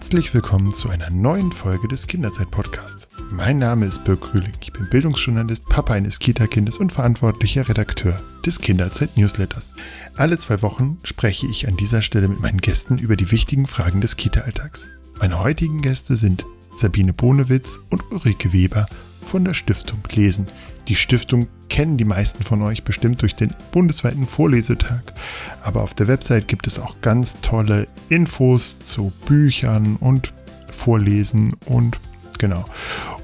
Herzlich willkommen zu einer neuen Folge des Kinderzeit-Podcast. Mein Name ist Birk Krüling. Ich bin Bildungsjournalist, Papa eines Kita-Kindes und verantwortlicher Redakteur des Kinderzeit-Newsletters. Alle zwei Wochen spreche ich an dieser Stelle mit meinen Gästen über die wichtigen Fragen des Kita-Alltags. Meine heutigen Gäste sind Sabine Bonewitz und Ulrike Weber von der Stiftung Lesen. Die Stiftung kennen die meisten von euch bestimmt durch den bundesweiten Vorlesetag. Aber auf der Website gibt es auch ganz tolle Infos zu Büchern und Vorlesen und genau.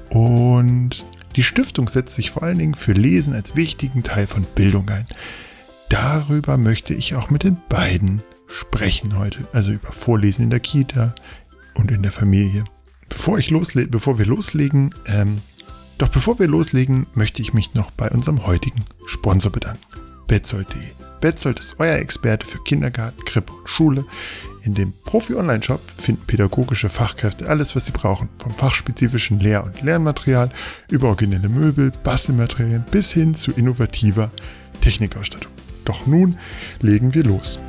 Und die Stiftung setzt sich vor allen Dingen für Lesen als wichtigen Teil von Bildung ein. Darüber möchte ich auch mit den beiden sprechen heute. Also über Vorlesen in der Kita und in der Familie. Bevor ich losle bevor wir loslegen, ähm, doch bevor wir loslegen, möchte ich mich noch bei unserem heutigen Sponsor bedanken. Betzold.de. Betzold ist euer Experte für Kindergarten, Krippe und Schule. In dem Profi-Online-Shop finden pädagogische Fachkräfte alles, was sie brauchen. Vom fachspezifischen Lehr- und Lernmaterial über originelle Möbel, Bastelmaterialien bis hin zu innovativer Technikausstattung. Doch nun legen wir los.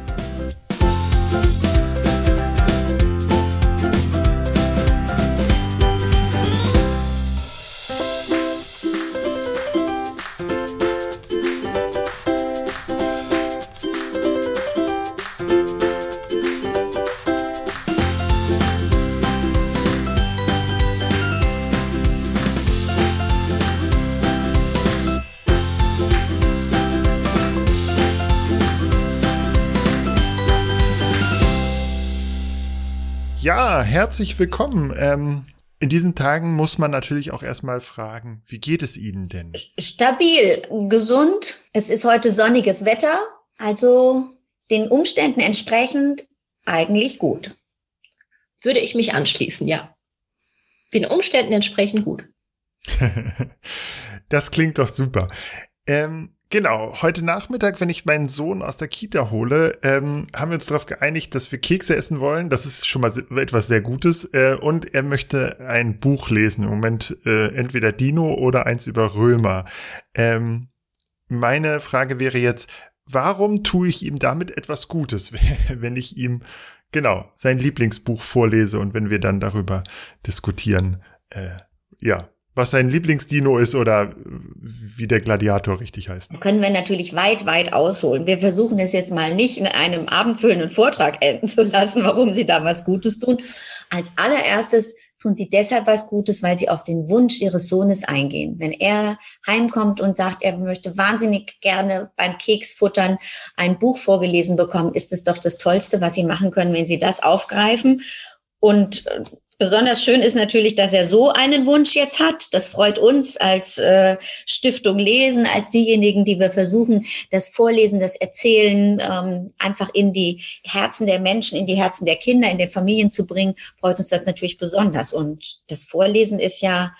Ja, herzlich willkommen. Ähm, in diesen Tagen muss man natürlich auch erstmal fragen, wie geht es Ihnen denn? Stabil, gesund. Es ist heute sonniges Wetter, also den Umständen entsprechend eigentlich gut. Würde ich mich anschließen, ja. Den Umständen entsprechend gut. das klingt doch super. Ähm, Genau, heute Nachmittag, wenn ich meinen Sohn aus der Kita hole, ähm, haben wir uns darauf geeinigt, dass wir Kekse essen wollen. Das ist schon mal etwas sehr Gutes. Äh, und er möchte ein Buch lesen. Im Moment äh, entweder Dino oder eins über Römer. Ähm, meine Frage wäre jetzt, warum tue ich ihm damit etwas Gutes, wenn ich ihm genau sein Lieblingsbuch vorlese und wenn wir dann darüber diskutieren? Äh, ja, was sein Lieblingsdino ist oder wie der Gladiator richtig heißt. Können wir natürlich weit, weit ausholen. Wir versuchen es jetzt mal nicht in einem abendfüllenden Vortrag enden zu lassen, warum Sie da was Gutes tun. Als allererstes tun Sie deshalb was Gutes, weil Sie auf den Wunsch Ihres Sohnes eingehen. Wenn er heimkommt und sagt, er möchte wahnsinnig gerne beim Keksfuttern ein Buch vorgelesen bekommen, ist es doch das Tollste, was Sie machen können, wenn Sie das aufgreifen und äh, Besonders schön ist natürlich, dass er so einen Wunsch jetzt hat. Das freut uns als äh, Stiftung Lesen, als diejenigen, die wir versuchen, das Vorlesen, das Erzählen ähm, einfach in die Herzen der Menschen, in die Herzen der Kinder, in den Familien zu bringen, freut uns das natürlich besonders. Und das Vorlesen ist ja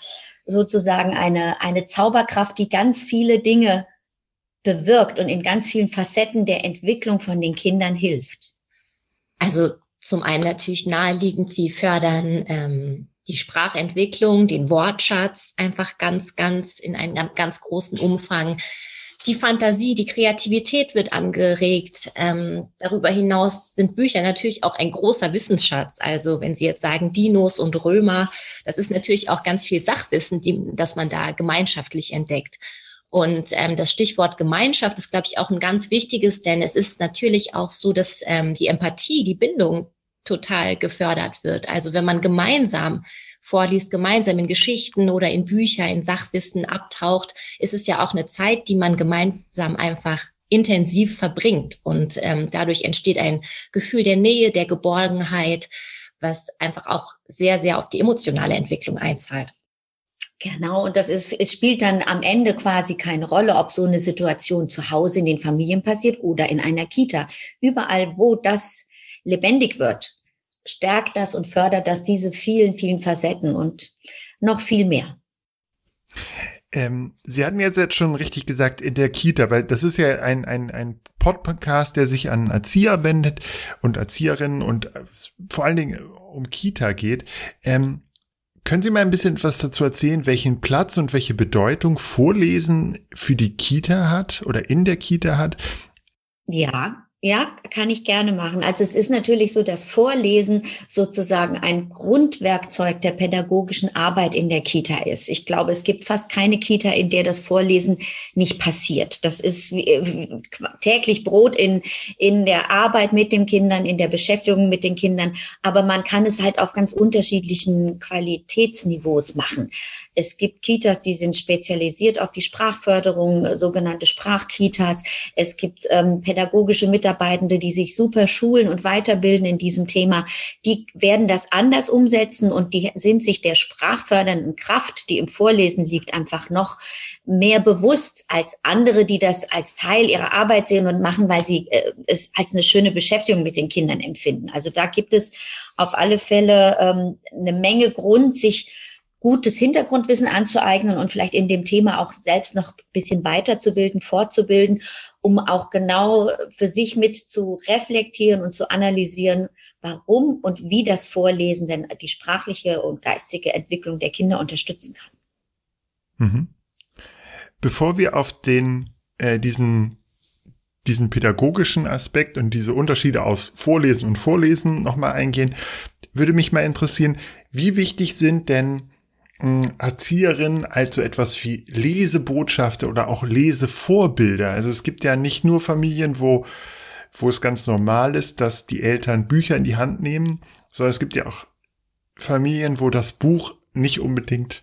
sozusagen eine, eine Zauberkraft, die ganz viele Dinge bewirkt und in ganz vielen Facetten der Entwicklung von den Kindern hilft. Also zum einen natürlich naheliegend, sie fördern ähm, die Sprachentwicklung, den Wortschatz einfach ganz, ganz in einem ganz großen Umfang. Die Fantasie, die Kreativität wird angeregt. Ähm, darüber hinaus sind Bücher natürlich auch ein großer Wissensschatz. Also wenn Sie jetzt sagen Dinos und Römer, das ist natürlich auch ganz viel Sachwissen, die, das man da gemeinschaftlich entdeckt. Und ähm, das Stichwort Gemeinschaft ist, glaube ich, auch ein ganz wichtiges, denn es ist natürlich auch so, dass ähm, die Empathie, die Bindung total gefördert wird. Also wenn man gemeinsam vorliest, gemeinsam in Geschichten oder in Bücher, in Sachwissen abtaucht, ist es ja auch eine Zeit, die man gemeinsam einfach intensiv verbringt. Und ähm, dadurch entsteht ein Gefühl der Nähe, der Geborgenheit, was einfach auch sehr, sehr auf die emotionale Entwicklung einzahlt. Genau, und das ist, es spielt dann am Ende quasi keine Rolle, ob so eine Situation zu Hause in den Familien passiert oder in einer Kita. Überall, wo das lebendig wird, stärkt das und fördert das diese vielen, vielen Facetten und noch viel mehr. Ähm, Sie hatten jetzt jetzt schon richtig gesagt, in der Kita, weil das ist ja ein, ein, ein Podcast, der sich an Erzieher wendet und Erzieherinnen und vor allen Dingen um Kita geht. Ähm, können Sie mal ein bisschen was dazu erzählen, welchen Platz und welche Bedeutung Vorlesen für die Kita hat oder in der Kita hat? Ja, Ja, kann ich gerne machen. Also es ist natürlich so, dass Vorlesen sozusagen ein Grundwerkzeug der pädagogischen Arbeit in der Kita ist. Ich glaube, es gibt fast keine Kita, in der das Vorlesen nicht passiert. Das ist äh, täglich Brot in, in der Arbeit mit den Kindern, in der Beschäftigung mit den Kindern. Aber man kann es halt auf ganz unterschiedlichen Qualitätsniveaus machen. Es gibt Kitas, die sind spezialisiert auf die Sprachförderung, sogenannte Sprachkitas. Es gibt ähm, pädagogische Mitarbeiter, Mitarbeitende, die sich super schulen und weiterbilden in diesem Thema, die werden das anders umsetzen und die sind sich der sprachfördernden Kraft, die im Vorlesen liegt, einfach noch mehr bewusst als andere, die das als Teil ihrer Arbeit sehen und machen, weil sie äh, es als eine schöne Beschäftigung mit den Kindern empfinden. Also da gibt es auf alle Fälle ähm, eine Menge Grund, sich gutes Hintergrundwissen anzueignen und vielleicht in dem Thema auch selbst noch ein bisschen weiterzubilden, fortzubilden, um auch genau für sich mit zu reflektieren und zu analysieren, warum und wie das Vorlesen denn die sprachliche und geistige Entwicklung der Kinder unterstützen kann. Mhm. Bevor wir auf den äh, diesen diesen pädagogischen Aspekt und diese Unterschiede aus Vorlesen und Vorlesen nochmal eingehen, würde mich mal interessieren, wie wichtig sind denn Erzieherinnen also etwas wie Lesebotschaften oder auch Lesevorbilder. Also es gibt ja nicht nur Familien, wo, wo es ganz normal ist, dass die Eltern Bücher in die Hand nehmen, sondern es gibt ja auch Familien, wo das Buch nicht unbedingt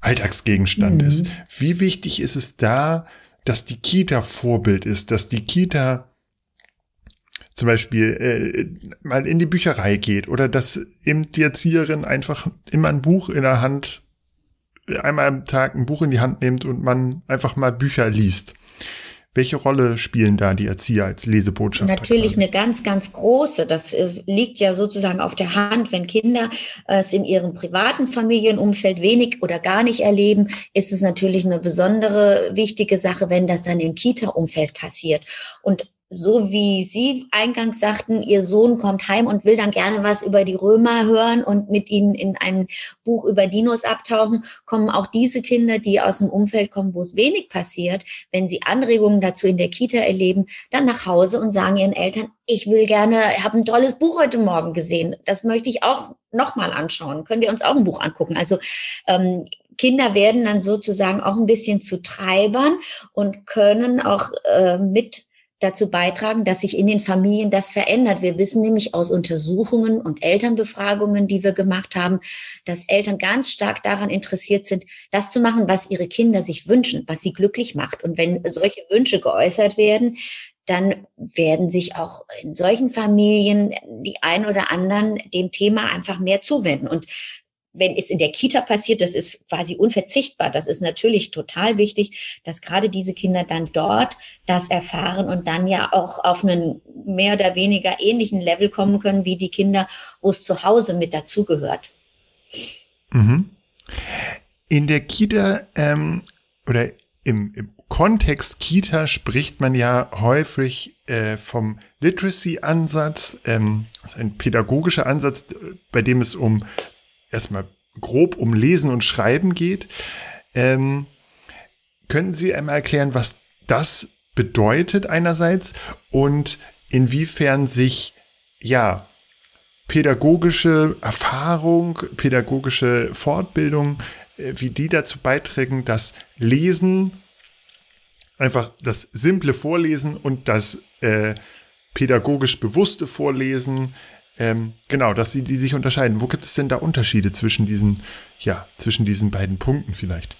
Alltagsgegenstand mhm. ist. Wie wichtig ist es da, dass die Kita Vorbild ist, dass die Kita zum Beispiel äh, mal in die Bücherei geht oder dass eben die Erzieherin einfach immer ein Buch in der Hand, einmal am Tag ein Buch in die Hand nimmt und man einfach mal Bücher liest. Welche Rolle spielen da die Erzieher als Lesebotschafter? Natürlich eine ganz, ganz große. Das liegt ja sozusagen auf der Hand. Wenn Kinder es in ihrem privaten Familienumfeld wenig oder gar nicht erleben, ist es natürlich eine besondere wichtige Sache, wenn das dann im Kita-Umfeld passiert. Und so wie Sie eingangs sagten, Ihr Sohn kommt heim und will dann gerne was über die Römer hören und mit Ihnen in ein Buch über Dinos abtauchen, kommen auch diese Kinder, die aus dem Umfeld kommen, wo es wenig passiert, wenn sie Anregungen dazu in der Kita erleben, dann nach Hause und sagen ihren Eltern, ich will gerne, habe ein tolles Buch heute Morgen gesehen, das möchte ich auch nochmal anschauen. Können wir uns auch ein Buch angucken? Also ähm, Kinder werden dann sozusagen auch ein bisschen zu Treibern und können auch äh, mit dazu beitragen, dass sich in den Familien das verändert. Wir wissen nämlich aus Untersuchungen und Elternbefragungen, die wir gemacht haben, dass Eltern ganz stark daran interessiert sind, das zu machen, was ihre Kinder sich wünschen, was sie glücklich macht. Und wenn solche Wünsche geäußert werden, dann werden sich auch in solchen Familien die ein oder anderen dem Thema einfach mehr zuwenden. Und wenn es in der Kita passiert, das ist quasi unverzichtbar. Das ist natürlich total wichtig, dass gerade diese Kinder dann dort das erfahren und dann ja auch auf einen mehr oder weniger ähnlichen Level kommen können wie die Kinder, wo es zu Hause mit dazugehört. Mhm. In der Kita ähm, oder im, im Kontext Kita spricht man ja häufig äh, vom Literacy-Ansatz, ähm, also ein pädagogischer Ansatz, bei dem es um erstmal grob um Lesen und Schreiben geht. Ähm, können Sie einmal erklären, was das bedeutet einerseits und inwiefern sich, ja, pädagogische Erfahrung, pädagogische Fortbildung, äh, wie die dazu beitragen, dass Lesen, einfach das simple Vorlesen und das äh, pädagogisch bewusste Vorlesen ähm, genau, dass sie die sich unterscheiden. Wo gibt es denn da Unterschiede zwischen diesen, ja, zwischen diesen beiden Punkten vielleicht?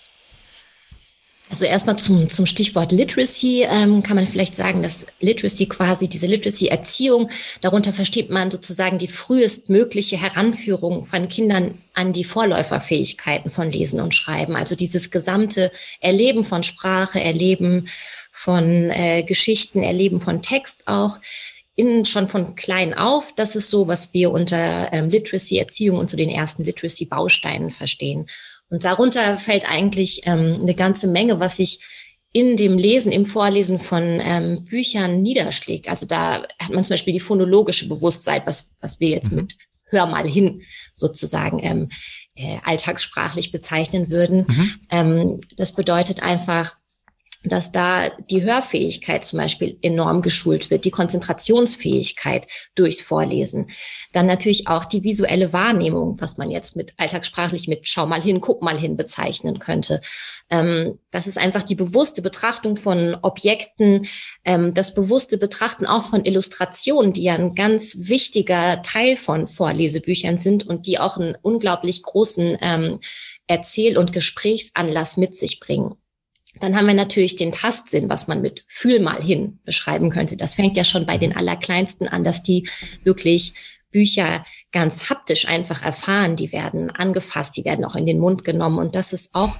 Also erstmal zum, zum Stichwort Literacy ähm, kann man vielleicht sagen, dass Literacy quasi diese Literacy-Erziehung, darunter versteht man sozusagen die frühestmögliche Heranführung von Kindern an die Vorläuferfähigkeiten von Lesen und Schreiben. Also dieses gesamte Erleben von Sprache, Erleben von äh, Geschichten, Erleben von Text auch, in, schon von klein auf. Das ist so, was wir unter ähm, Literacy-Erziehung und zu so den ersten Literacy-Bausteinen verstehen. Und darunter fällt eigentlich ähm, eine ganze Menge, was sich in dem Lesen, im Vorlesen von ähm, Büchern niederschlägt. Also da hat man zum Beispiel die phonologische Bewusstsein, was, was wir jetzt mhm. mit Hör mal hin sozusagen ähm, äh, alltagssprachlich bezeichnen würden. Mhm. Ähm, das bedeutet einfach, dass da die Hörfähigkeit zum Beispiel enorm geschult wird, die Konzentrationsfähigkeit durchs Vorlesen. Dann natürlich auch die visuelle Wahrnehmung, was man jetzt mit alltagssprachlich mit schau mal hin, guck mal hin bezeichnen könnte. Ähm, das ist einfach die bewusste Betrachtung von Objekten, ähm, das bewusste Betrachten auch von Illustrationen, die ja ein ganz wichtiger Teil von Vorlesebüchern sind und die auch einen unglaublich großen ähm, Erzähl- und Gesprächsanlass mit sich bringen. Dann haben wir natürlich den Tastsinn, was man mit Fühl mal hin beschreiben könnte. Das fängt ja schon bei den Allerkleinsten an, dass die wirklich Bücher ganz haptisch einfach erfahren. Die werden angefasst, die werden auch in den Mund genommen. Und das ist auch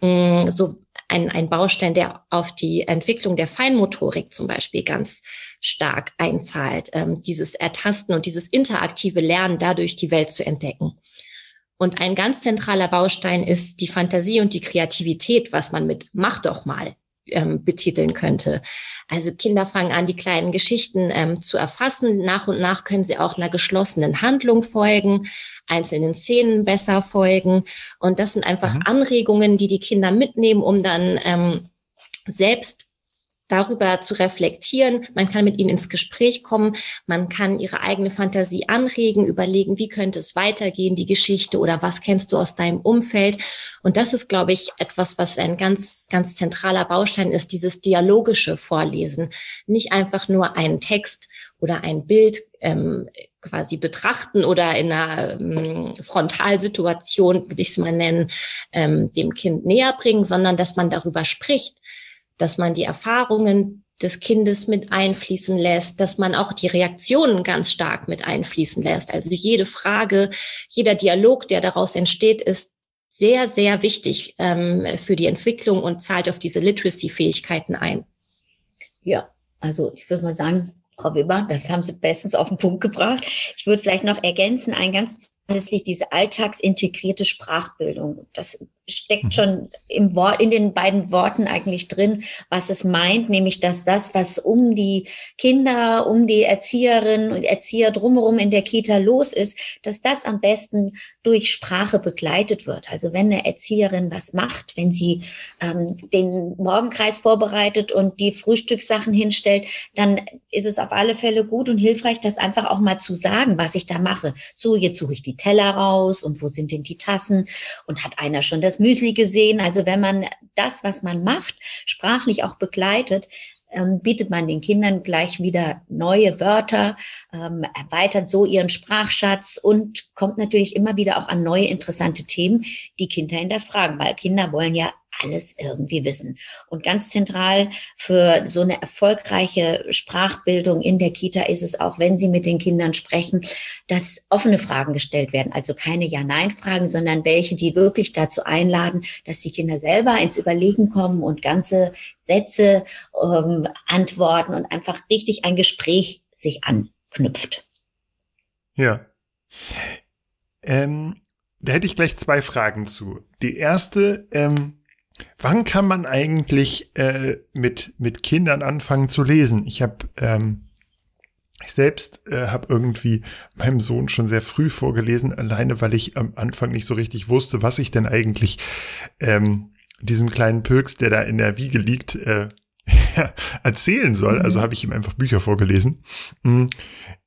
mh, mm, so ein, ein Baustein, der auf die Entwicklung der Feinmotorik zum Beispiel ganz stark einzahlt. Ähm, dieses Ertasten und dieses interaktive Lernen, dadurch die Welt zu entdecken. Und ein ganz zentraler Baustein ist die Fantasie und die Kreativität, was man mit Mach doch mal ähm, betiteln könnte. Also Kinder fangen an, die kleinen Geschichten ähm, zu erfassen. Nach und nach können sie auch einer geschlossenen Handlung folgen, einzelnen Szenen besser folgen. Und das sind einfach mhm. Anregungen, die die Kinder mitnehmen, um dann ähm, selbst darüber zu reflektieren. Man kann mit ihnen ins Gespräch kommen. Man kann ihre eigene Fantasie anregen, überlegen, wie könnte es weitergehen, die Geschichte oder was kennst du aus deinem Umfeld. Und das ist, glaube ich, etwas, was ein ganz, ganz zentraler Baustein ist, dieses dialogische Vorlesen. Nicht einfach nur einen Text oder ein Bild ähm, quasi betrachten oder in einer ähm, Frontalsituation, würde ich es mal nennen, ähm, dem Kind näher bringen, sondern dass man darüber spricht dass man die Erfahrungen des Kindes mit einfließen lässt, dass man auch die Reaktionen ganz stark mit einfließen lässt. Also jede Frage, jeder Dialog, der daraus entsteht, ist sehr, sehr wichtig ähm, für die Entwicklung und zahlt auf diese Literacy-Fähigkeiten ein. Ja, also ich würde mal sagen, Frau Weber, das haben Sie bestens auf den Punkt gebracht. Ich würde vielleicht noch ergänzen, ein ganz letztlich diese alltagsintegrierte Sprachbildung. Das steckt mhm. schon im Wort, in den beiden Worten eigentlich drin, was es meint, nämlich dass das, was um die Kinder, um die Erzieherinnen und Erzieher drumherum in der Kita los ist, dass das am besten durch Sprache begleitet wird. Also wenn eine Erzieherin was macht, wenn sie ähm, den Morgenkreis vorbereitet und die Frühstückssachen hinstellt, dann ist es auf alle Fälle gut und hilfreich, das einfach auch mal zu sagen, was ich da mache. So, jetzt suche ich die Teller raus und wo sind denn die Tassen und hat einer schon das Müsli gesehen. Also wenn man das, was man macht, sprachlich auch begleitet, ähm, bietet man den Kindern gleich wieder neue Wörter, ähm, erweitert so ihren Sprachschatz und kommt natürlich immer wieder auch an neue interessante Themen, die Kinder hinterfragen, weil Kinder wollen ja alles irgendwie wissen. Und ganz zentral für so eine erfolgreiche Sprachbildung in der Kita ist es auch, wenn Sie mit den Kindern sprechen, dass offene Fragen gestellt werden. Also keine Ja-Nein-Fragen, sondern welche, die wirklich dazu einladen, dass die Kinder selber ins Überlegen kommen und ganze Sätze ähm, antworten und einfach richtig ein Gespräch sich anknüpft. Ja. Ähm, da hätte ich gleich zwei Fragen zu. Die erste, ähm, Wann kann man eigentlich äh, mit, mit Kindern anfangen zu lesen? Ich habe ähm, ich selbst äh, habe irgendwie meinem Sohn schon sehr früh vorgelesen, alleine weil ich am Anfang nicht so richtig wusste, was ich denn eigentlich ähm, diesem kleinen Pöks, der da in der Wiege liegt, äh, erzählen soll. Mhm. Also habe ich ihm einfach Bücher vorgelesen. Mhm.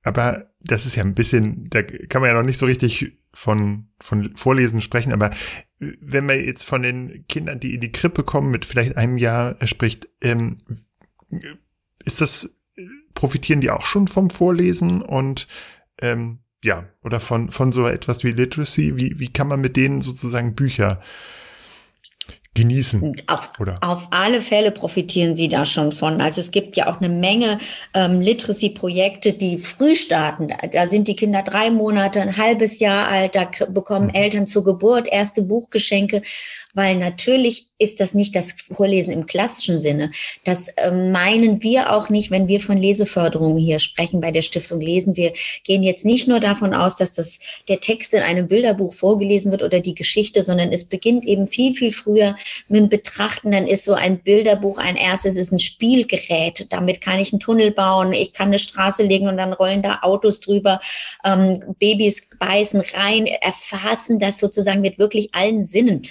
Aber das ist ja ein bisschen, da kann man ja noch nicht so richtig von, von Vorlesen sprechen, aber wenn man jetzt von den Kindern, die in die Krippe kommen, mit vielleicht einem Jahr spricht, ähm, ist das, profitieren die auch schon vom Vorlesen und ähm, ja, oder von, von so etwas wie Literacy? Wie, wie kann man mit denen sozusagen Bücher genießen. Auf, oder? auf alle Fälle profitieren sie da schon von. Also es gibt ja auch eine Menge ähm, Literacy-Projekte, die früh starten. Da sind die Kinder drei Monate, ein halbes Jahr alt, da bekommen mhm. Eltern zur Geburt erste Buchgeschenke weil natürlich ist das nicht das Vorlesen im klassischen Sinne. Das äh, meinen wir auch nicht, wenn wir von Leseförderung hier sprechen bei der Stiftung Lesen. Wir gehen jetzt nicht nur davon aus, dass das der Text in einem Bilderbuch vorgelesen wird oder die Geschichte, sondern es beginnt eben viel, viel früher mit Betrachten. Dann ist so ein Bilderbuch ein erstes, ist ein Spielgerät. Damit kann ich einen Tunnel bauen. Ich kann eine Straße legen und dann rollen da Autos drüber. Ähm, Babys beißen rein, erfassen das sozusagen mit wirklich allen Sinnen.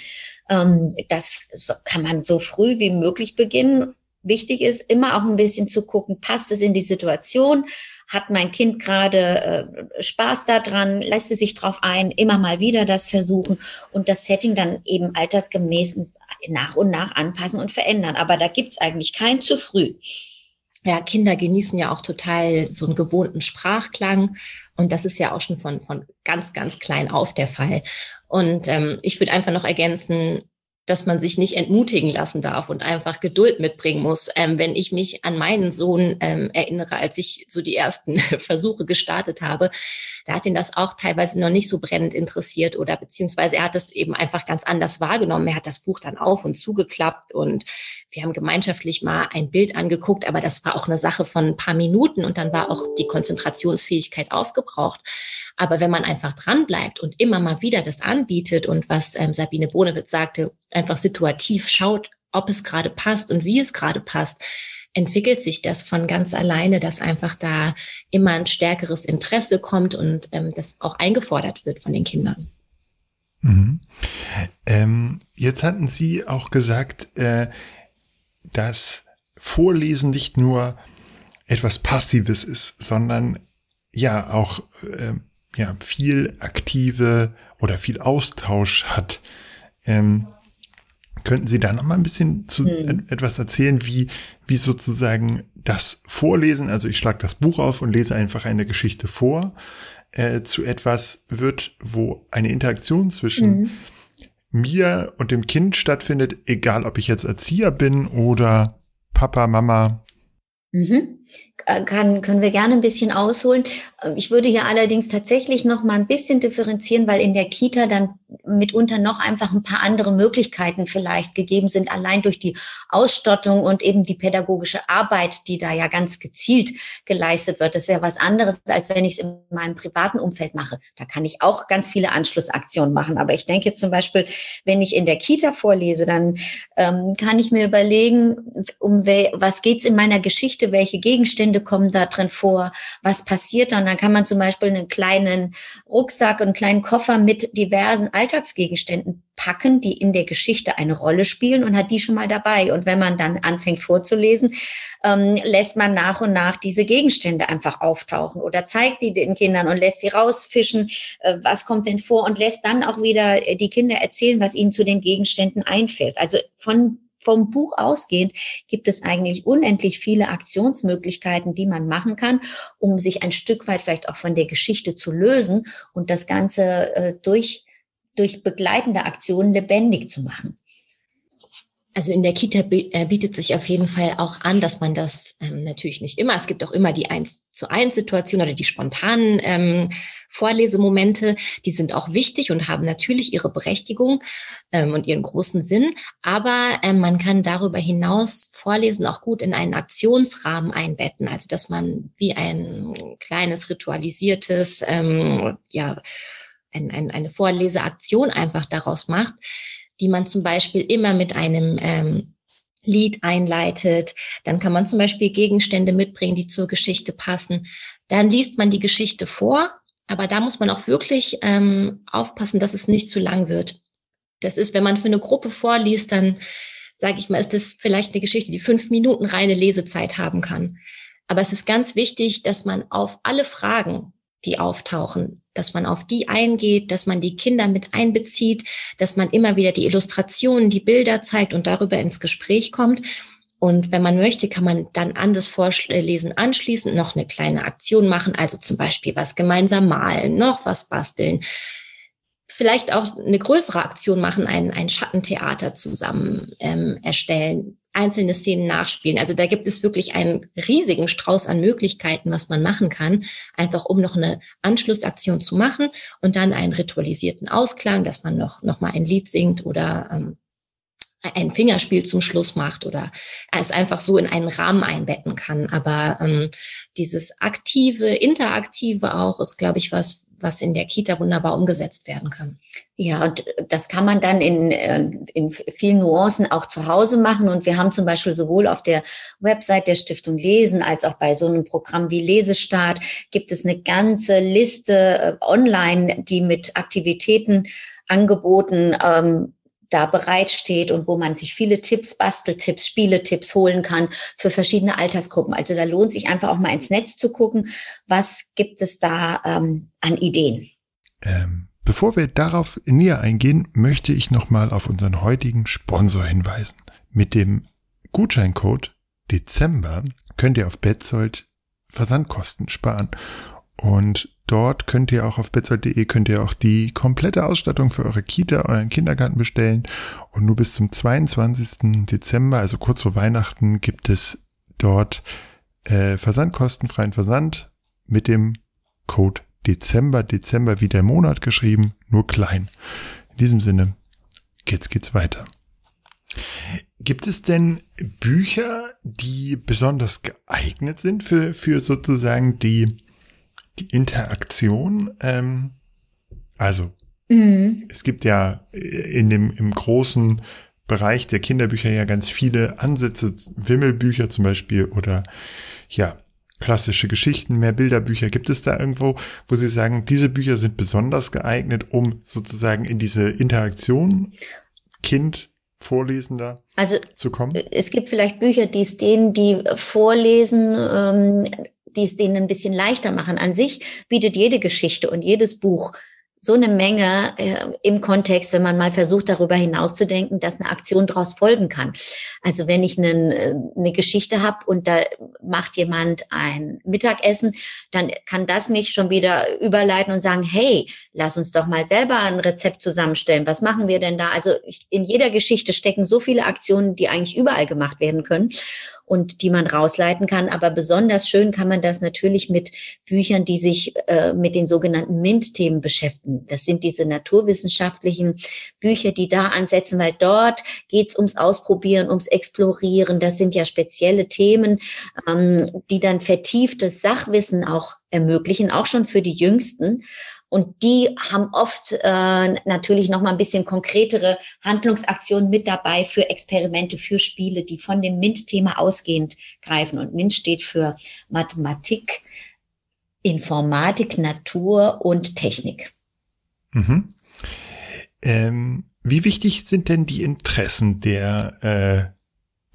Ähm, das kann man so früh wie möglich beginnen. Wichtig ist immer auch ein bisschen zu gucken, passt es in die Situation? Hat mein Kind gerade äh, Spaß daran? Lässt es sich drauf ein? Immer mal wieder das versuchen und das Setting dann eben altersgemäß nach und nach anpassen und verändern. Aber da gibt's eigentlich kein zu früh. Ja, Kinder genießen ja auch total so einen gewohnten Sprachklang. Und das ist ja auch schon von, von ganz, ganz klein auf der Fall. Und ähm, ich würde einfach noch ergänzen, dass man sich nicht entmutigen lassen darf und einfach Geduld mitbringen muss. Ähm, wenn ich mich an meinen Sohn ähm, erinnere, als ich so die ersten Versuche gestartet habe, da hat ihn das auch teilweise noch nicht so brennend interessiert oder beziehungsweise er hat es eben einfach ganz anders wahrgenommen. Er hat das Buch dann auf und zugeklappt und wir haben gemeinschaftlich mal ein Bild angeguckt, aber das war auch eine Sache von ein paar Minuten und dann war auch die Konzentrationsfähigkeit aufgebraucht. Aber wenn man einfach dran bleibt und immer mal wieder das anbietet und was ähm, Sabine Bohnewitz sagte, einfach situativ schaut, ob es gerade passt und wie es gerade passt, entwickelt sich das von ganz alleine, dass einfach da immer ein stärkeres Interesse kommt und ähm, das auch eingefordert wird von den Kindern. Mhm. Ähm, jetzt hatten Sie auch gesagt, äh, dass Vorlesen nicht nur etwas Passives ist, sondern ja auch äh, ja viel aktive oder viel Austausch hat. Ähm, könnten Sie da noch mal ein bisschen zu hm. etwas erzählen, wie wie sozusagen das Vorlesen, also ich schlage das Buch auf und lese einfach eine Geschichte vor, äh, zu etwas wird, wo eine Interaktion zwischen hm. mir und dem Kind stattfindet, egal ob ich jetzt Erzieher bin oder Papa, Mama. Mhm. Äh, kann, können wir gerne ein bisschen ausholen. Äh, ich würde hier allerdings tatsächlich noch mal ein bisschen differenzieren, weil in der Kita dann mitunter noch einfach ein paar andere Möglichkeiten vielleicht gegeben sind, allein durch die Ausstattung und eben die pädagogische Arbeit, die da ja ganz gezielt geleistet wird. Das ist ja was anderes, als wenn ich es in meinem privaten Umfeld mache. Da kann ich auch ganz viele Anschlussaktionen machen. Aber ich denke zum Beispiel, wenn ich in der Kita vorlese, dann ähm, kann ich mir überlegen, um was geht's in meiner Geschichte, welche Gegenstände kommen da drin vor, was passiert dann. Dann kann man zum Beispiel einen kleinen Rucksack und einen kleinen Koffer mit diversen Alltagsgegenständen packen, die in der Geschichte eine Rolle spielen und hat die schon mal dabei. Und wenn man dann anfängt vorzulesen, ähm, lässt man nach und nach diese Gegenstände einfach auftauchen oder zeigt die den Kindern und lässt sie rausfischen, äh, was kommt denn vor und lässt dann auch wieder äh, die Kinder erzählen, was ihnen zu den Gegenständen einfällt. Also von vom Buch ausgehend gibt es eigentlich unendlich viele Aktionsmöglichkeiten, die man machen kann, um sich ein Stück weit vielleicht auch von der Geschichte zu lösen und das Ganze äh, durch, durch begleitende Aktionen lebendig zu machen. Also in der Kita äh, bietet sich auf jeden Fall auch an, dass man das ähm, natürlich nicht immer. Es gibt auch immer die eins zu eins Situation oder die spontanen ähm, Vorlesemomente. Die sind auch wichtig und haben natürlich ihre Berechtigung ähm, und ihren großen Sinn. Aber ähm, man kann darüber hinaus Vorlesen auch gut in einen Aktionsrahmen einbetten. Also dass man wie ein kleines ritualisiertes, ähm, ja, ein, ein, eine Vorleseaktion einfach daraus macht die man zum Beispiel immer mit einem ähm, Lied einleitet. Dann kann man zum Beispiel Gegenstände mitbringen, die zur Geschichte passen. Dann liest man die Geschichte vor, aber da muss man auch wirklich ähm, aufpassen, dass es nicht zu lang wird. Das ist, wenn man für eine Gruppe vorliest, dann sage ich mal, ist das vielleicht eine Geschichte, die fünf Minuten reine Lesezeit haben kann. Aber es ist ganz wichtig, dass man auf alle Fragen, die auftauchen, dass man auf die eingeht, dass man die Kinder mit einbezieht, dass man immer wieder die Illustrationen, die Bilder zeigt und darüber ins Gespräch kommt. Und wenn man möchte, kann man dann an das Vorlesen anschließend noch eine kleine Aktion machen, also zum Beispiel was gemeinsam malen, noch was basteln, vielleicht auch eine größere Aktion machen, ein, ein Schattentheater zusammen ähm, erstellen, einzelne Szenen nachspielen. Also da gibt es wirklich einen riesigen Strauß an Möglichkeiten, was man machen kann, einfach um noch eine Anschlussaktion zu machen und dann einen ritualisierten Ausklang, dass man noch, noch mal ein Lied singt oder ähm, ein Fingerspiel zum Schluss macht oder es einfach so in einen Rahmen einbetten kann. Aber ähm, dieses aktive, interaktive auch ist, glaube ich, was, was in der Kita wunderbar umgesetzt werden kann. Ja, und das kann man dann in, äh, in vielen Nuancen auch zu Hause machen. Und wir haben zum Beispiel sowohl auf der Website der Stiftung Lesen als auch bei so einem Programm wie Lesestart gibt es eine ganze Liste äh, online, die mit Aktivitäten angeboten ähm, da bereitsteht und wo man sich viele Tipps, Basteltipps, Spieletipps holen kann für verschiedene Altersgruppen. Also da lohnt sich einfach auch mal ins Netz zu gucken, was gibt es da ähm, an Ideen. Ähm, bevor wir darauf näher eingehen, möchte ich nochmal auf unseren heutigen Sponsor hinweisen. Mit dem Gutscheincode Dezember könnt ihr auf Betzold Versandkosten sparen. Und dort könnt ihr auch auf betzold.de könnt ihr auch die komplette Ausstattung für eure Kita, euren Kindergarten bestellen. Und nur bis zum 22. Dezember, also kurz vor Weihnachten, gibt es dort äh, versandkostenfreien Versand mit dem Code Dezember, Dezember wie der Monat geschrieben, nur klein. In diesem Sinne, jetzt geht's weiter. Gibt es denn Bücher, die besonders geeignet sind für, für sozusagen die, die Interaktion? Ähm, also, mhm. es gibt ja in dem, im großen Bereich der Kinderbücher ja ganz viele Ansätze, Wimmelbücher zum Beispiel oder ja, klassische Geschichten, mehr Bilderbücher. Gibt es da irgendwo, wo Sie sagen, diese Bücher sind besonders geeignet, um sozusagen in diese Interaktion Kind, Vorlesender also, zu kommen? Es gibt vielleicht Bücher, die es denen, die vorlesen, ähm, die es denen ein bisschen leichter machen. An sich bietet jede Geschichte und jedes Buch so eine Menge äh, im Kontext, wenn man mal versucht, darüber hinauszudenken, dass eine Aktion daraus folgen kann. Also wenn ich einen, äh, eine Geschichte habe und da macht jemand ein Mittagessen, dann kann das mich schon wieder überleiten und sagen, hey, lass uns doch mal selber ein Rezept zusammenstellen. Was machen wir denn da? Also in jeder Geschichte stecken so viele Aktionen, die eigentlich überall gemacht werden können und die man rausleiten kann. Aber besonders schön kann man das natürlich mit Büchern, die sich äh, mit den sogenannten MINT-Themen beschäftigen. Das sind diese naturwissenschaftlichen Bücher, die da ansetzen, weil dort geht's ums Ausprobieren, ums Explorieren. Das sind ja spezielle Themen, ähm, die dann vertieftes Sachwissen auch ermöglichen, auch schon für die Jüngsten. Und die haben oft äh, natürlich noch mal ein bisschen konkretere Handlungsaktionen mit dabei für Experimente, für Spiele, die von dem MINT-Thema ausgehend greifen. Und MINT steht für Mathematik, Informatik, Natur und Technik. Mhm. Ähm, wie wichtig sind denn die Interessen der, äh,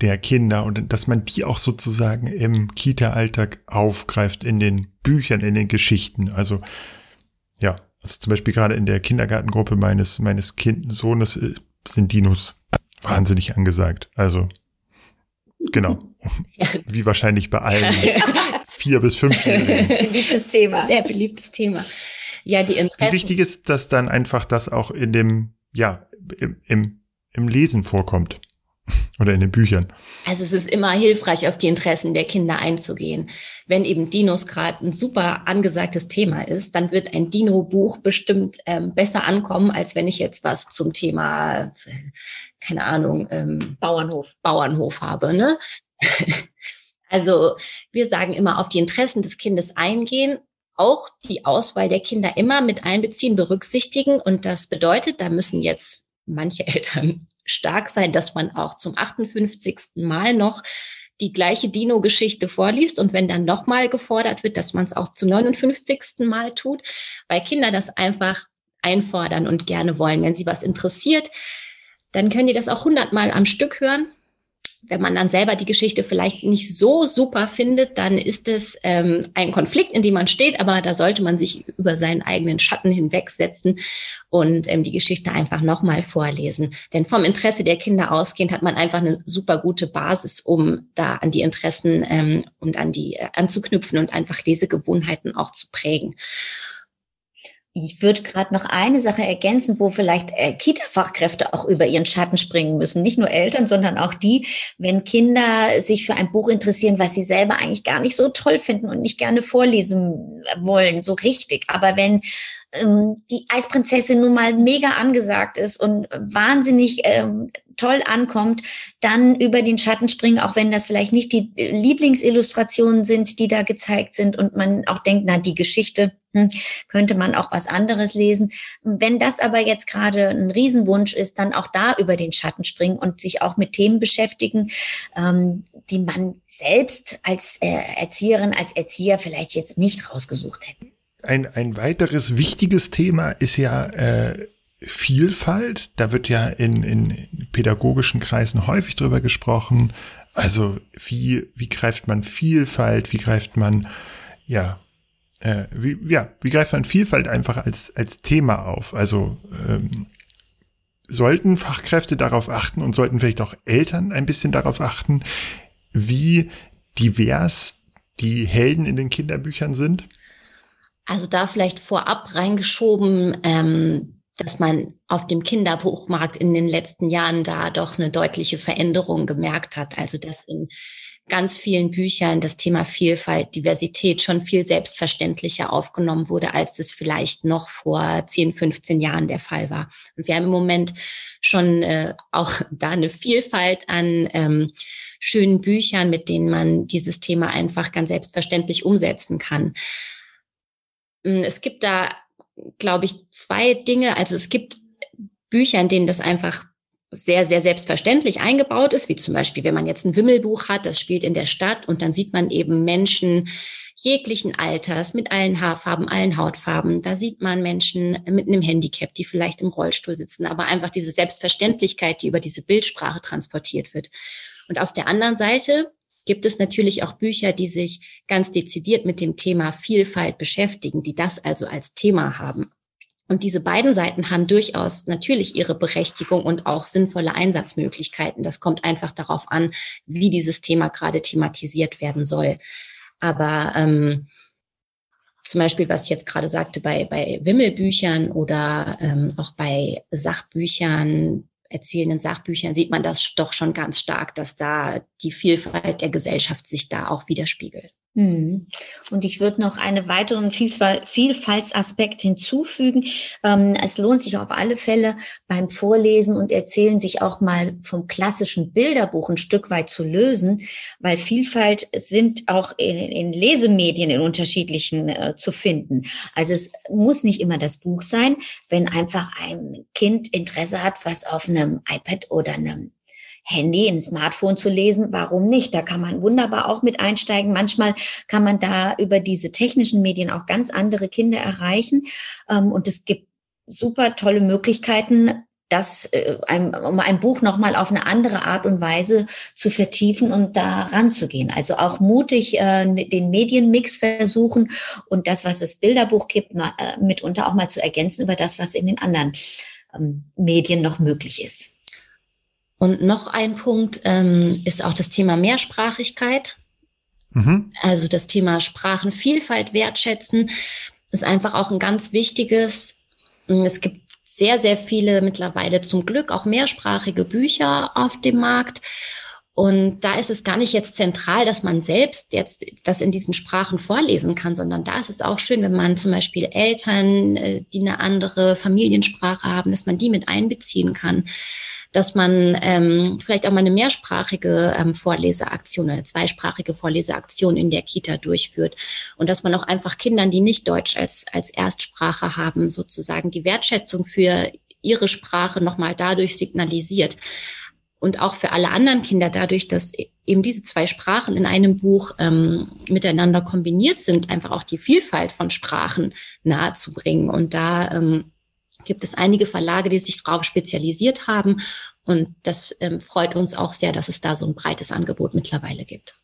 der Kinder und dass man die auch sozusagen im Kita-Alltag aufgreift in den Büchern, in den Geschichten? Also ja, also zum Beispiel gerade in der Kindergartengruppe meines, meines Kind Sohnes äh, sind Dinos wahnsinnig angesagt. Also, genau. Wie wahrscheinlich bei allen vier bis fünf. Beliebtes Thema. Sehr beliebtes Thema. Ja, die Interessen. Wie wichtig ist, dass dann einfach das auch in dem, ja, im, im, im Lesen vorkommt? Oder in den Büchern. Also es ist immer hilfreich, auf die Interessen der Kinder einzugehen. Wenn eben Dinos gerade ein super angesagtes Thema ist, dann wird ein Dino-Buch bestimmt ähm, besser ankommen, als wenn ich jetzt was zum Thema, keine Ahnung, ähm, Bauernhof. Bauernhof habe. Ne? also wir sagen immer, auf die Interessen des Kindes eingehen, auch die Auswahl der Kinder immer mit einbeziehen, berücksichtigen. Und das bedeutet, da müssen jetzt manche Eltern stark sein, dass man auch zum 58. Mal noch die gleiche Dino-Geschichte vorliest und wenn dann nochmal gefordert wird, dass man es auch zum 59. Mal tut, weil Kinder das einfach einfordern und gerne wollen. Wenn sie was interessiert, dann können die das auch hundertmal am Stück hören wenn man dann selber die Geschichte vielleicht nicht so super findet, dann ist es ähm, ein Konflikt, in dem man steht, aber da sollte man sich über seinen eigenen Schatten hinwegsetzen und ähm, die Geschichte einfach nochmal vorlesen. Denn vom Interesse der Kinder ausgehend hat man einfach eine super gute Basis, um da an die Interessen ähm, und an die äh, anzuknüpfen und einfach Lesegewohnheiten auch zu prägen. Ich würde gerade noch eine Sache ergänzen, wo vielleicht äh, Kita-Fachkräfte auch über ihren Schatten springen müssen. Nicht nur Eltern, sondern auch die, wenn Kinder sich für ein Buch interessieren, was sie selber eigentlich gar nicht so toll finden und nicht gerne vorlesen wollen, so richtig. Aber wenn ähm, die Eisprinzessin nun mal mega angesagt ist und wahnsinnig ähm, toll ankommt, dann über den Schatten springen, auch wenn das vielleicht nicht die Lieblingsillustrationen sind, die da gezeigt sind und man auch denkt, na, die Geschichte hm, könnte man auch was anderes lesen. Wenn das aber jetzt gerade ein Riesenwunsch ist, dann auch da über den Schatten springen und sich auch mit Themen beschäftigen, ähm, die man selbst als äh, Erzieherin, als Erzieher vielleicht jetzt nicht rausgesucht hätte. Ein, ein weiteres wichtiges Thema ist ja äh, Vielfalt. Da wird ja in, in pädagogischen Kreisen häufig drüber gesprochen. Also wie, wie greift man Vielfalt, wie greift man, ja, äh, wie, ja, wie greift man Vielfalt einfach als, als Thema auf? Also ähm, sollten Fachkräfte darauf achten und sollten vielleicht auch Eltern ein bisschen darauf achten, wie divers die Helden in den Kinderbüchern sind? Also da vielleicht vorab reingeschoben, ähm, dass man auf dem Kinderbuchmarkt in den letzten Jahren da doch eine deutliche Veränderung gemerkt hat. Also dass in ganz vielen Büchern das Thema Vielfalt, Diversität schon viel selbstverständlicher aufgenommen wurde, als es vielleicht noch vor 10, 15 Jahren der Fall war. Und wir haben im Moment schon äh, auch da eine Vielfalt an ähm, schönen Büchern, mit denen man dieses Thema einfach ganz selbstverständlich umsetzen kann. Hm, es gibt da, glaube ich, zwei Dinge. Also es gibt Bücher, in denen das einfach sehr, sehr selbstverständlich eingebaut ist, wie zum Beispiel, wenn man jetzt ein Wimmelbuch hat, das spielt in der Stadt und dann sieht man eben Menschen jeglichen Alters mit allen Haarfarben, allen Hautfarben. Da sieht man Menschen mit einem Handicap, die vielleicht im Rollstuhl sitzen, aber einfach diese Selbstverständlichkeit, die über diese Bildsprache transportiert wird. Und auf der anderen Seite gibt es natürlich auch Bücher, die sich ganz dezidiert mit dem Thema Vielfalt beschäftigen, die das also als Thema haben. Und diese beiden Seiten haben durchaus natürlich ihre Berechtigung und auch sinnvolle Einsatzmöglichkeiten. Das kommt einfach darauf an, wie dieses Thema gerade thematisiert werden soll. Aber ähm, zum Beispiel, was ich jetzt gerade sagte, bei, bei Wimmelbüchern oder ähm, auch bei Sachbüchern, erzählenden Sachbüchern sieht man das doch schon ganz stark, dass da die Vielfalt der Gesellschaft sich da auch widerspiegelt. Hm. Und ich würde noch einen weiteren Vielfaltsaspekt hinzufügen. Ähm, es lohnt sich auf alle Fälle beim Vorlesen und Erzählen sich auch mal vom klassischen Bilderbuch ein Stück weit zu lösen, weil Vielfalt sind auch in, Lesemedien in unterschiedlichen äh, zu finden. Also es muss nicht immer das Buch sein, wenn einfach ein Kind Interesse hat, was auf einem iPad oder einem Handy, ein Smartphone zu lesen, warum nicht? Da kann man wunderbar auch mit einsteigen. Manchmal kann man da über diese technischen Medien auch ganz andere Kinder erreichen. Ähm, und es gibt super tolle Möglichkeiten, das, äh, um ein Buch nochmal auf eine andere Art und Weise zu vertiefen und da ranzugehen. Also auch mutig äh, den Medienmix versuchen und das, was das Bilderbuch gibt, äh, mitunter auch mal zu ergänzen über das, was in den anderen ähm, Medien noch möglich ist. Und noch ein Punkt ähm, ist auch das Thema Mehrsprachigkeit. Mhm. Also das Thema Sprachenvielfalt wertschätzen ist einfach auch ein ganz wichtiges. Es gibt sehr, sehr viele mittlerweile zum Glück auch mehrsprachige Bücher auf dem Markt. Und da ist es gar nicht jetzt zentral, dass man selbst jetzt das in diesen Sprachen vorlesen kann, sondern da ist es auch schön, wenn man zum Beispiel Eltern, äh, die eine andere Familiensprache haben, dass man die mit einbeziehen kann dass man ähm, vielleicht auch mal eine mehrsprachige ähm, Vorleseaktion oder eine zweisprachige Vorleseaktion in der Kita durchführt und dass man auch einfach Kindern, die nicht Deutsch als, als Erstsprache haben, sozusagen die Wertschätzung für ihre Sprache nochmal dadurch signalisiert. Und auch für alle anderen Kinder dadurch, dass eben diese zwei Sprachen in einem Buch ähm, miteinander kombiniert sind, einfach auch die Vielfalt von Sprachen nahezubringen und da ähm, gibt es einige Verlage, die sich darauf spezialisiert haben. Und das ähm, freut uns auch sehr, dass es da so ein breites Angebot mittlerweile gibt.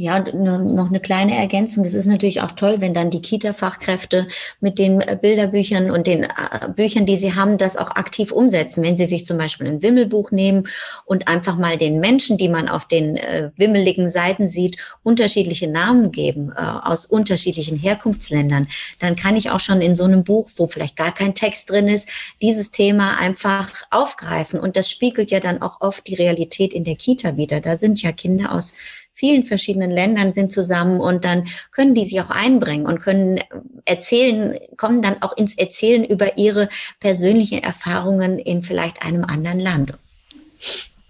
Ja, noch eine kleine Ergänzung. Es ist natürlich auch toll, wenn dann die Kita-Fachkräfte mit den äh, Bilderbüchern und den äh, Büchern, die sie haben, das auch aktiv umsetzen. Wenn sie sich zum Beispiel ein Wimmelbuch nehmen und einfach mal den Menschen, die man auf den äh, wimmeligen Seiten sieht, unterschiedliche Namen geben aus unterschiedlichen Herkunftsländern, dann kann ich auch schon in so einem Buch, wo vielleicht gar kein Text drin ist, dieses Thema einfach aufgreifen. Und das spiegelt ja dann auch oft die Realität in der Kita wieder. Da sind ja Kinder aus vielen verschiedenen Ländern sind zusammen und dann können die sich auch einbringen und können erzählen, kommen dann auch ins Erzählen über ihre persönlichen Erfahrungen in vielleicht einem anderen Land.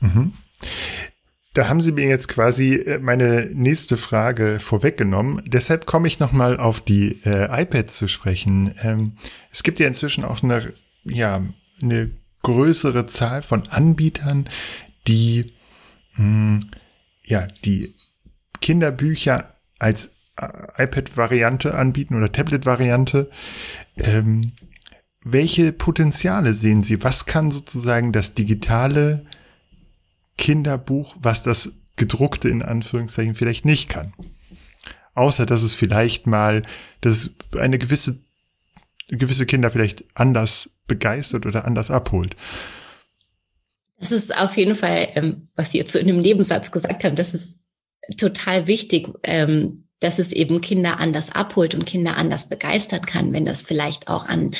Mhm. Da haben Sie mir jetzt quasi äh, meine nächste Frage vorweggenommen. Deshalb komme ich nochmal auf die äh, iPads zu sprechen. Ähm, es gibt ja inzwischen auch eine, ja, eine größere Zahl von Anbietern, die mh, hm, ja, die Kinderbücher als äh, iPad-Variante anbieten oder Tablet-Variante. Ähm, welche Potenziale sehen Sie? Was kann sozusagen das digitale Kinderbuch, was das gedruckte in Anführungszeichen vielleicht nicht kann? Außer dass es vielleicht mal, dass eine gewisse, gewisse Kinder vielleicht anders begeistert oder anders abholt. Das ist auf jeden Fall, ähm, was Sie jetzt so in dem Nebensatz gesagt haben, das ist total wichtig, ähm, dass es eben Kinder anders abholt und Kinder anders begeistern kann, wenn das vielleicht auch an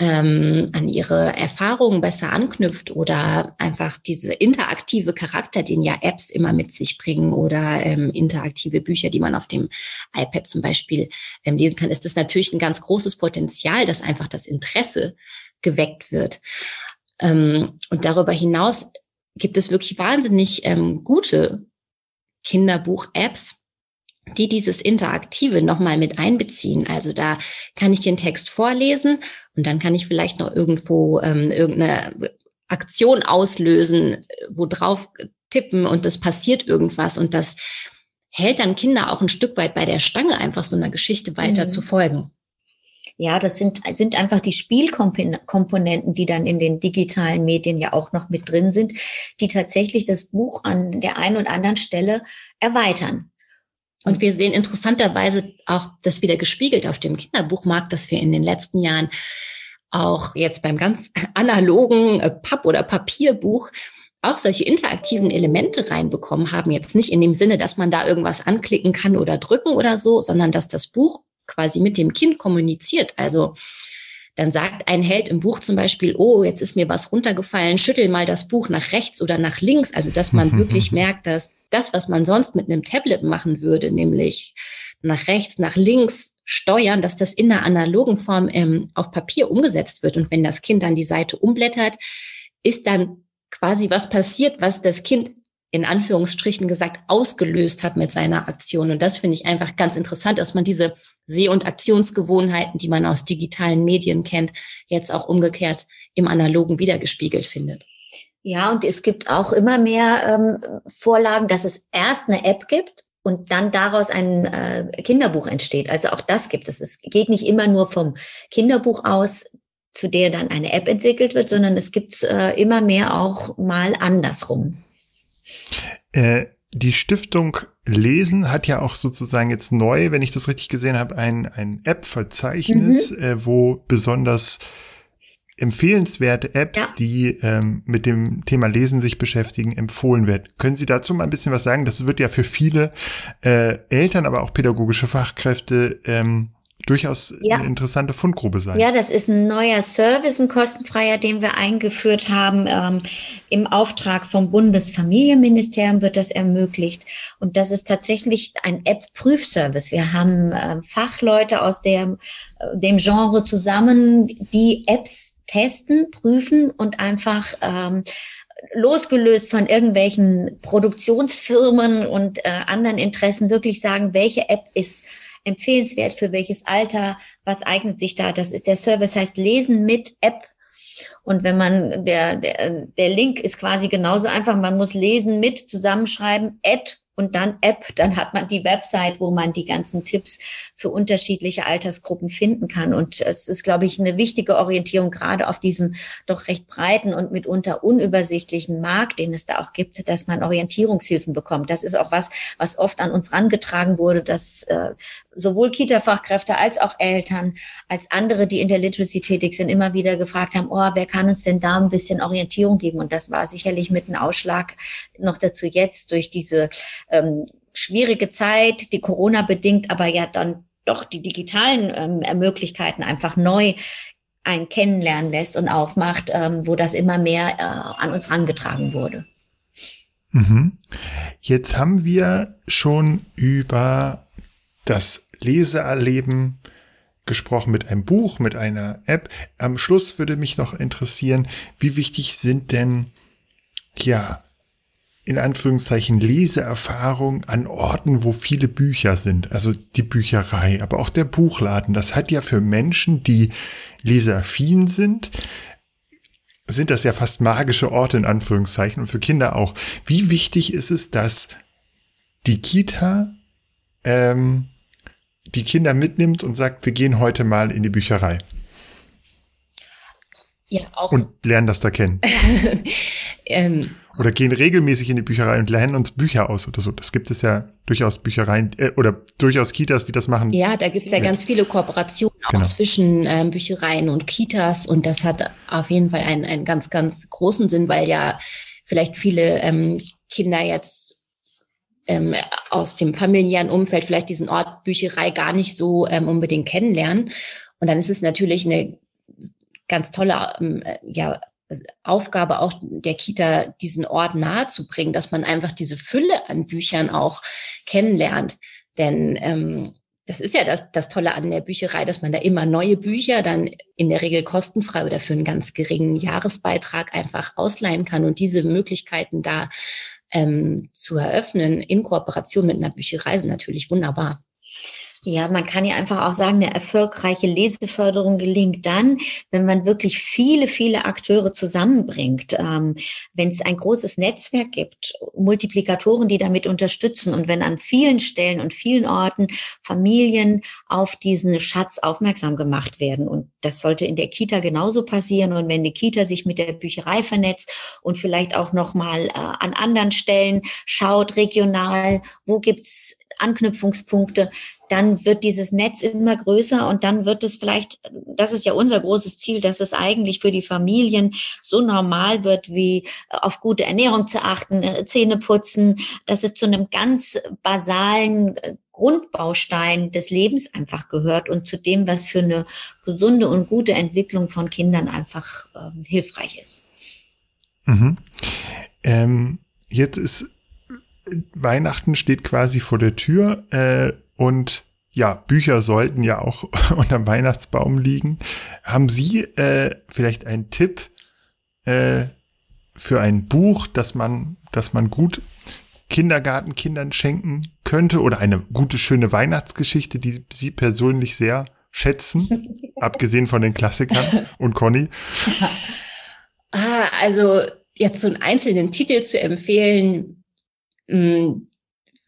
ähm, an ihre Erfahrungen besser anknüpft oder einfach diese interaktive Charakter, den ja Apps immer mit sich bringen oder ähm, interaktive Bücher, die man auf dem iPad zum Beispiel ähm, lesen kann, ist das natürlich ein ganz großes Potenzial, dass einfach das Interesse geweckt wird. Ähm, und darüber hinaus gibt es wirklich wahnsinnig ähm, gute Kinderbuch-Apps, die dieses Interaktive nochmal mit einbeziehen. Also da kann ich den Text vorlesen und dann kann ich vielleicht noch irgendwo ähm, irgendeine Aktion auslösen, wo drauf tippen und das passiert irgendwas und das hält dann Kinder auch ein Stück weit bei der Stange, einfach so einer Geschichte weiter mhm. zu folgen. Ja, das sind, sind einfach die Spielkomponenten, die dann in den digitalen Medien ja auch noch mit drin sind, die tatsächlich das Buch an der einen oder anderen Stelle erweitern. Und wir sehen interessanterweise auch das wieder gespiegelt auf dem Kinderbuchmarkt, dass wir in den letzten Jahren auch jetzt beim ganz analogen äh, Papp- oder Papierbuch auch solche interaktiven Elemente reinbekommen haben. Jetzt nicht in dem Sinne, dass man da irgendwas anklicken kann oder drücken oder so, sondern dass das Buch quasi mit dem Kind kommuniziert. Also dann sagt ein Held im Buch zum Beispiel, oh, jetzt ist mir was runtergefallen, schüttel mal das Buch nach rechts oder nach links. Also dass man wirklich merkt, dass das, was man sonst mit einem Tablet machen würde, nämlich nach rechts, nach links steuern, dass das in einer analogen Form ähm, auf Papier umgesetzt wird. Und wenn das Kind dann die Seite umblättert, ist dann quasi was passiert, was das Kind in Anführungsstrichen gesagt ausgelöst hat mit seiner Aktion. Und das finde ich einfach ganz interessant, dass man diese Seh- und Aktionsgewohnheiten, die man aus digitalen Medien kennt, jetzt auch umgekehrt im Analogen wiedergespiegelt findet. Ja, und es gibt auch immer mehr ähm, Vorlagen, dass es erst eine App gibt und dann daraus ein äh, Kinderbuch entsteht. Also auch das gibt es. Es geht nicht immer nur vom Kinderbuch aus, zu der dann eine App entwickelt wird, sondern es gibt äh, immer mehr auch mal andersrum. Äh, die Stiftung Lesen hat ja auch sozusagen jetzt neu, wenn ich das richtig gesehen habe, ein, ein App-Verzeichnis, mhm. äh, wo besonders empfehlenswerte Apps, ja. die ähm, mit dem Thema Lesen sich beschäftigen, empfohlen werden. Können Sie dazu mal ein bisschen was sagen? Das wird ja für viele äh, Eltern, aber auch pädagogische Fachkräfte ähm, durchaus ja. eine interessante Fundgrube sein. Ja, das ist ein neuer Service, ein kostenfreier, den wir eingeführt haben. Ähm, Im Auftrag vom Bundesfamilienministerium wird das ermöglicht. Und das ist tatsächlich ein App-Prüfservice. Wir haben äh, Fachleute aus der, äh, dem Genre zusammen, die Apps testen, prüfen und einfach ähm, losgelöst von irgendwelchen Produktionsfirmen und äh, anderen Interessen wirklich sagen, welche App ist empfehlenswert für welches Alter, was eignet sich da. Das ist der Service, heißt Lesen mit App. Und wenn man, der, der, der Link ist quasi genauso einfach, man muss lesen mit, zusammenschreiben, Add und dann App, dann hat man die Website, wo man die ganzen Tipps für unterschiedliche Altersgruppen finden kann. Und es ist, glaube ich, eine wichtige Orientierung gerade auf diesem doch recht breiten und mitunter unübersichtlichen Markt, den es da auch gibt, dass man Orientierungshilfen bekommt. Das ist auch was, was oft an uns rangetragen wurde, dass äh, sowohl Kita-Fachkräfte als auch Eltern, als andere, die in der Literacy tätig sind, immer wieder gefragt haben, oh, wer kann uns denn da ein bisschen Orientierung geben? Und das war sicherlich mit einem Ausschlag noch dazu jetzt durch diese ähm, schwierige Zeit, die Corona bedingt, aber ja dann doch die digitalen ähm, Möglichkeiten einfach neu ein Kennenlernen lässt und aufmacht, ähm, wo das immer mehr äh, an uns rangetragen wurde. Mhm. Jetzt haben wir schon über das Leseerleben gesprochen mit einem Buch, mit einer App. Am Schluss würde mich noch interessieren, wie wichtig sind denn, ja, in Anführungszeichen Leseerfahrung an Orten, wo viele Bücher sind, also die Bücherei, aber auch der Buchladen. Das hat ja für Menschen, die leseaffin sind, sind das ja fast magische Orte in Anführungszeichen und für Kinder auch. Wie wichtig ist es, dass die Kita ähm, die Kinder mitnimmt und sagt, wir gehen heute mal in die Bücherei? Ja, auch. Und lernen das da kennen. ähm, oder gehen regelmäßig in die Bücherei und lernen uns Bücher aus oder so. Das gibt es ja durchaus Büchereien äh, oder durchaus Kitas, die das machen. Ja, da gibt es ja mit. ganz viele Kooperationen auch genau. zwischen ähm, Büchereien und Kitas und das hat auf jeden Fall einen, einen ganz, ganz großen Sinn, weil ja vielleicht viele ähm, Kinder jetzt ähm, aus dem familiären Umfeld vielleicht diesen Ort Bücherei gar nicht so ähm, unbedingt kennenlernen. Und dann ist es natürlich eine ganz tolle ähm, ja, Aufgabe auch der Kita, diesen Ort nahezubringen, dass man einfach diese Fülle an Büchern auch kennenlernt. Denn ähm, das ist ja das, das Tolle an der Bücherei, dass man da immer neue Bücher dann in der Regel kostenfrei oder für einen ganz geringen Jahresbeitrag einfach ausleihen kann. Und diese Möglichkeiten da ähm, zu eröffnen in Kooperation mit einer Bücherei sind natürlich wunderbar. Ja, man kann ja einfach auch sagen, eine erfolgreiche Leseförderung gelingt dann, wenn man wirklich viele, viele Akteure zusammenbringt. Ähm, wenn es ein großes Netzwerk gibt, Multiplikatoren, die damit unterstützen und wenn an vielen Stellen und vielen Orten Familien auf diesen Schatz aufmerksam gemacht werden. Und das sollte in der Kita genauso passieren. Und wenn die Kita sich mit der Bücherei vernetzt und vielleicht auch nochmal äh, an anderen Stellen schaut, regional, wo gibt's Anknüpfungspunkte, dann wird dieses Netz immer größer und dann wird es vielleicht, das ist ja unser großes Ziel, dass es eigentlich für die Familien so normal wird, wie auf gute Ernährung zu achten, äh, Zähne putzen, dass es zu einem ganz basalen äh, Grundbaustein des Lebens einfach gehört und zu dem, was für eine gesunde und gute Entwicklung von Kindern einfach ähm, hilfreich ist. Mhm. Ähm, jetzt ist Weihnachten steht quasi vor der Tür äh, und ja, Bücher sollten ja auch unterm Weihnachtsbaum liegen. Haben Sie äh, vielleicht einen Tipp äh, für ein Buch, das man, das man gut Kindergartenkindern schenken könnte oder eine gute, schöne Weihnachtsgeschichte, die Sie persönlich sehr schätzen, abgesehen von den Klassikern und Conny? Ah, also jetzt so einen einzelnen Titel zu empfehlen, hm,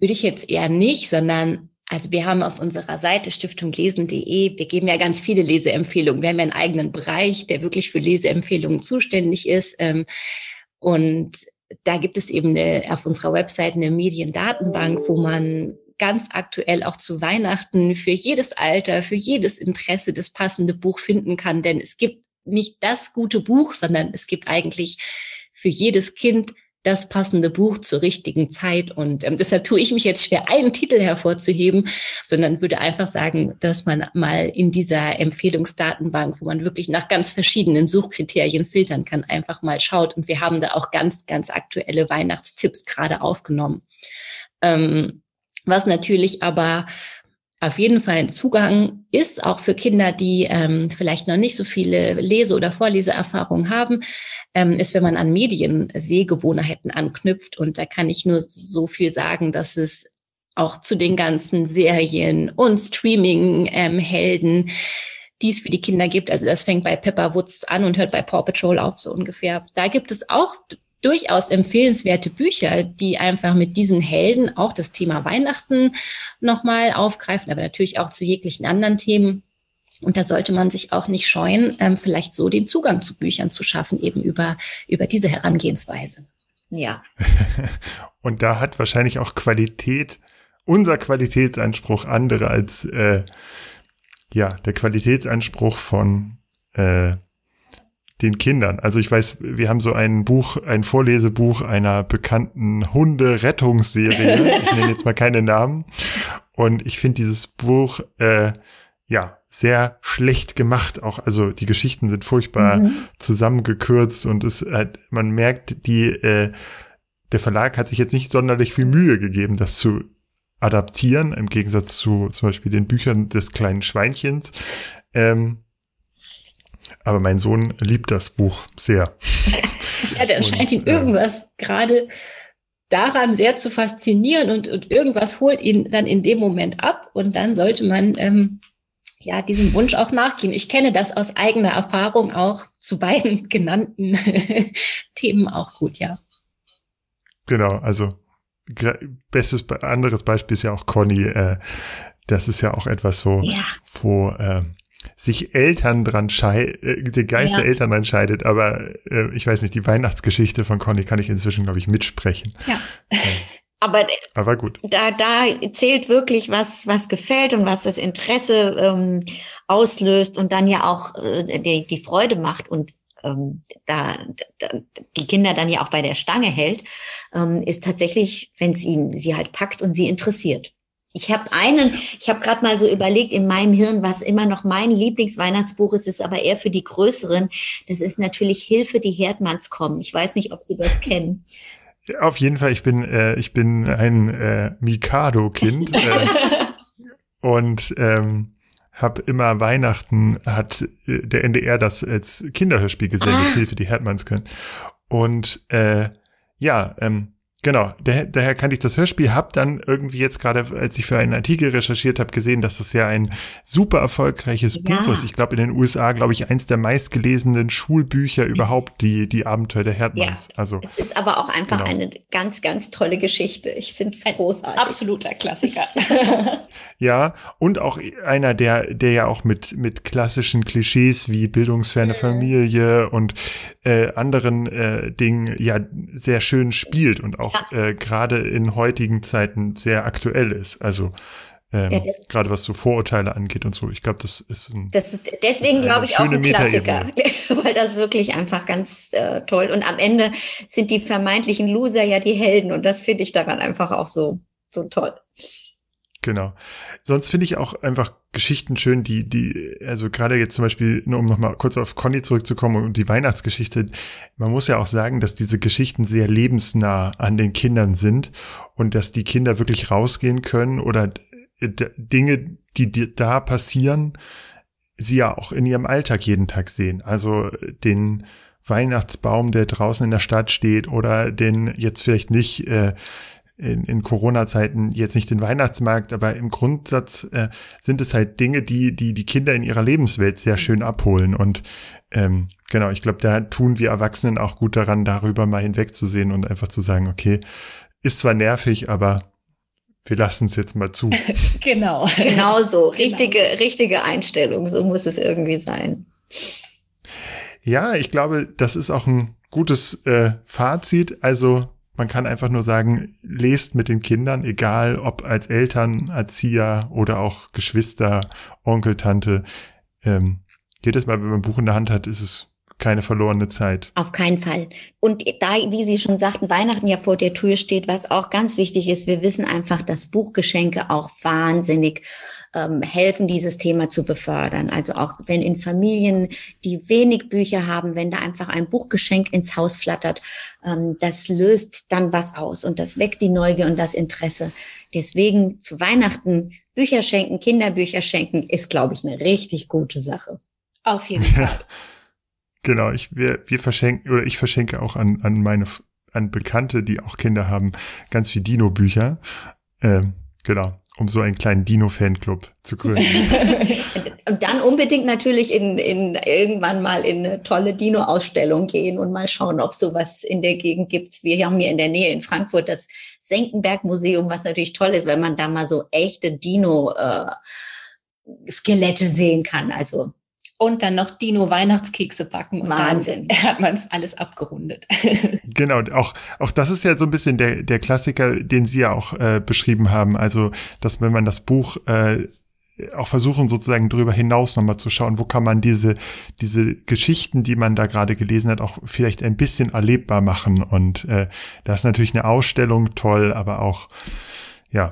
würde ich jetzt eher nicht, sondern also wir haben auf unserer Seite stiftunglesen.de, wir geben ja ganz viele Leseempfehlungen. Wir haben ja einen eigenen Bereich, der wirklich für Leseempfehlungen zuständig ist. Ähm, und da gibt es eben eine, auf unserer Website eine Mediendatenbank, wo man ganz aktuell auch zu Weihnachten für jedes Alter, für jedes Interesse das passende Buch finden kann. Denn es gibt nicht das gute Buch, sondern es gibt eigentlich für jedes Kind das passende Buch zur richtigen Zeit. Und ähm, deshalb tue ich mich jetzt schwer, einen Titel hervorzuheben, sondern würde einfach sagen, dass man mal in dieser Empfehlungsdatenbank, wo man wirklich nach ganz verschiedenen Suchkriterien filtern kann, einfach mal schaut. Und wir haben da auch ganz, ganz aktuelle Weihnachtstipps gerade aufgenommen. Ähm, was natürlich aber auf jeden Fall ein Zugang ist, auch für Kinder, die ähm, vielleicht noch nicht so viele Lese- oder Vorleseerfahrungen haben, ähm, ist, wenn man an Mediensehgewohnheiten anknüpft. Und da kann ich nur so viel sagen, dass es auch zu den ganzen Serien und Streaming-Helden, ähm, die es für die Kinder gibt. Also das fängt bei Pepper Woods an und hört bei Paw Patrol auf, so ungefähr. Da gibt es auch durchaus empfehlenswerte Bücher, die einfach mit diesen Helden auch das Thema Weihnachten nochmal aufgreifen, aber natürlich auch zu jeglichen anderen Themen. Und da sollte man sich auch nicht scheuen, ähm, vielleicht so den Zugang zu Büchern zu schaffen, eben über, über diese Herangehensweise. Ja. Und da hat wahrscheinlich auch Qualität, unser Qualitätsanspruch andere als äh, ja, der Qualitätsanspruch von äh, den Kindern. Also ich weiß, wir haben so ein Buch, ein Vorlesebuch einer bekannten Hunde-Rettungsserie. Ich nenne jetzt mal keine Namen. Und ich finde dieses Buch äh, ja sehr schlecht gemacht. Auch also die Geschichten sind furchtbar mhm. zusammengekürzt und es halt, man merkt, die äh, der Verlag hat sich jetzt nicht sonderlich viel Mühe gegeben, das zu adaptieren, im Gegensatz zu zum Beispiel den Büchern des kleinen Schweinchens. Ähm, aber mein Sohn liebt das Buch sehr. ja, der scheint ihn äh, irgendwas gerade daran sehr zu faszinieren und, und irgendwas holt ihn dann in dem Moment ab und dann sollte man ähm, ja diesem Wunsch auch nachgehen. Ich kenne das aus eigener Erfahrung auch zu beiden genannten Themen auch gut, ja. Genau, also bestes anderes Beispiel ist ja auch Conny. Äh, das ist ja auch etwas, wo, ja. wo äh, sich Eltern dran scheidet, äh, der Geist ja. der Eltern dran scheidet, aber äh, ich weiß nicht, die Weihnachtsgeschichte von Conny kann ich inzwischen, glaube ich, mitsprechen. Ja. Aber, aber gut. Da, da zählt wirklich, was, was gefällt und was das Interesse ähm, auslöst und dann ja auch äh, die, die Freude macht und ähm, da, da die Kinder dann ja auch bei der Stange hält, ähm, ist tatsächlich, wenn es ihn sie halt packt und sie interessiert. Ich habe einen, ich habe gerade mal so überlegt in meinem Hirn, was immer noch mein Lieblingsweihnachtsbuch ist, ist aber eher für die Größeren. Das ist natürlich Hilfe, die Herdmanns kommen. Ich weiß nicht, ob Sie das kennen. Auf jeden Fall, ich bin, äh, ich bin ein äh, Mikado-Kind äh, und ähm, habe immer Weihnachten, hat äh, der NDR das als Kinderhörspiel gesehen, ah. mit Hilfe, die Herdmanns können. Und äh, ja, ähm, Genau, daher, daher kannte ich das Hörspiel, hab dann irgendwie jetzt gerade, als ich für einen Artikel recherchiert habe, gesehen, dass das ja ein super erfolgreiches ja. Buch ist. Ich glaube, in den USA, glaube ich, eins der meistgelesenen Schulbücher überhaupt, die, die Abenteuer der Herdmanns. Ja, also, es ist aber auch einfach genau. eine ganz, ganz tolle Geschichte. Ich finde es großartig. Absoluter Klassiker. ja, und auch einer, der, der ja auch mit, mit klassischen Klischees wie bildungsferne mhm. Familie und äh, anderen äh, Dingen ja sehr schön spielt und auch auch äh, gerade in heutigen Zeiten sehr aktuell ist. Also ähm, ja, gerade was so Vorurteile angeht und so. Ich glaube, das ist ein. Das ist deswegen glaube ich auch ein Klassiker, weil das wirklich einfach ganz äh, toll. Und am Ende sind die vermeintlichen Loser ja die Helden und das finde ich daran einfach auch so so toll. Genau. Sonst finde ich auch einfach Geschichten schön, die, die, also gerade jetzt zum Beispiel, nur um nochmal kurz auf Conny zurückzukommen und die Weihnachtsgeschichte, man muss ja auch sagen, dass diese Geschichten sehr lebensnah an den Kindern sind und dass die Kinder wirklich rausgehen können oder Dinge, die da passieren, sie ja auch in ihrem Alltag jeden Tag sehen. Also den Weihnachtsbaum, der draußen in der Stadt steht oder den jetzt vielleicht nicht äh, in, in Corona-Zeiten jetzt nicht den Weihnachtsmarkt, aber im Grundsatz äh, sind es halt Dinge, die, die die Kinder in ihrer Lebenswelt sehr schön abholen. Und ähm, genau, ich glaube, da tun wir Erwachsenen auch gut daran, darüber mal hinwegzusehen und einfach zu sagen, okay, ist zwar nervig, aber wir lassen es jetzt mal zu. genau. Genau so. Richtige, genau. richtige Einstellung. So muss es irgendwie sein. Ja, ich glaube, das ist auch ein gutes äh, Fazit. Also man kann einfach nur sagen, lest mit den Kindern, egal ob als Eltern, Erzieher oder auch Geschwister, Onkel, Tante. Ähm, jedes Mal, wenn man ein Buch in der Hand hat, ist es keine verlorene Zeit. Auf keinen Fall. Und da, wie Sie schon sagten, Weihnachten ja vor der Tür steht, was auch ganz wichtig ist, wir wissen einfach, dass Buchgeschenke auch wahnsinnig ähm, helfen, dieses Thema zu befördern. Also auch wenn in Familien, die wenig Bücher haben, wenn da einfach ein Buchgeschenk ins Haus flattert, ähm, das löst dann was aus und das weckt die Neugier und das Interesse. Deswegen zu Weihnachten Bücher schenken, Kinderbücher schenken, ist, glaube ich, eine richtig gute Sache. Auf jeden Fall. Ja. Genau, ich, wir, wir verschenken, oder ich verschenke auch an, an meine, an Bekannte, die auch Kinder haben, ganz viel Dino-Bücher. Ähm, genau, um so einen kleinen Dino-Fanclub zu gründen. und dann unbedingt natürlich in, in irgendwann mal in eine tolle Dino-Ausstellung gehen und mal schauen, ob sowas in der Gegend gibt. Wir haben hier in der Nähe in Frankfurt das Senckenberg-Museum, was natürlich toll ist, wenn man da mal so echte Dino-Skelette äh, sehen kann. Also und dann noch Dino Weihnachtskekse backen und Wahnsinn. dann hat man es alles abgerundet. genau, auch auch das ist ja so ein bisschen der der Klassiker, den Sie ja auch äh, beschrieben haben, also dass wenn man das Buch äh, auch versuchen sozusagen darüber hinaus nochmal zu schauen, wo kann man diese diese Geschichten, die man da gerade gelesen hat, auch vielleicht ein bisschen erlebbar machen und äh, da ist natürlich eine Ausstellung toll, aber auch ja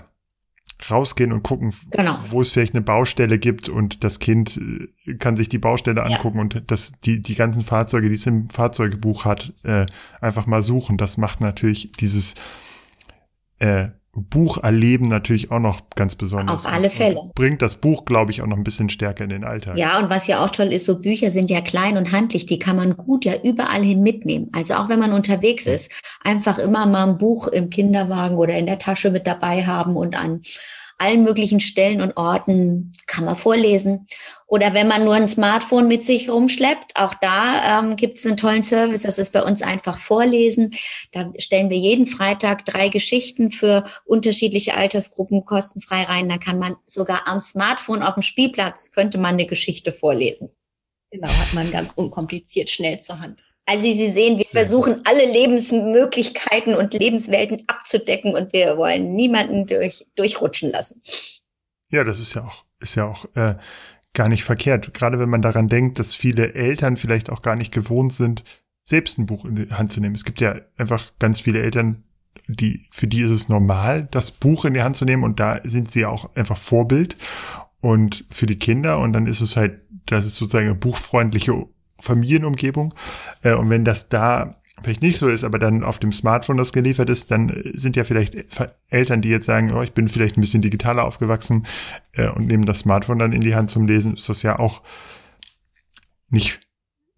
rausgehen und gucken, genau. wo es vielleicht eine Baustelle gibt und das Kind äh, kann sich die Baustelle angucken ja. und das, die, die ganzen Fahrzeuge, die es im Fahrzeugebuch hat, äh, einfach mal suchen. Das macht natürlich dieses äh, Buch erleben natürlich auch noch ganz besonders. Auf alle Fälle. Bringt das Buch, glaube ich, auch noch ein bisschen stärker in den Alltag. Ja, und was ja auch toll ist, so Bücher sind ja klein und handlich, die kann man gut ja überall hin mitnehmen. Also auch wenn man unterwegs ist, einfach immer mal ein Buch im Kinderwagen oder in der Tasche mit dabei haben und an allen möglichen Stellen und Orten kann man vorlesen. Oder wenn man nur ein Smartphone mit sich rumschleppt, auch da ähm, gibt es einen tollen Service. Das ist bei uns einfach Vorlesen. Da stellen wir jeden Freitag drei Geschichten für unterschiedliche Altersgruppen kostenfrei rein. Da kann man sogar am Smartphone auf dem Spielplatz könnte man eine Geschichte vorlesen. Genau, hat man ganz unkompliziert schnell zur Hand. Also Sie sehen, wir versuchen alle Lebensmöglichkeiten und Lebenswelten abzudecken und wir wollen niemanden durch, durchrutschen lassen. Ja, das ist ja auch, ist ja auch äh, gar nicht verkehrt. Gerade wenn man daran denkt, dass viele Eltern vielleicht auch gar nicht gewohnt sind, selbst ein Buch in die Hand zu nehmen. Es gibt ja einfach ganz viele Eltern, die, für die ist es normal, das Buch in die Hand zu nehmen und da sind sie auch einfach Vorbild und für die Kinder und dann ist es halt, das ist sozusagen eine buchfreundliche Familienumgebung. Äh, und wenn das da vielleicht nicht so ist, aber dann auf dem Smartphone das geliefert ist, dann sind ja vielleicht Eltern, die jetzt sagen, oh, ich bin vielleicht ein bisschen digitaler aufgewachsen äh, und nehmen das Smartphone dann in die Hand zum Lesen, ist das ja auch nicht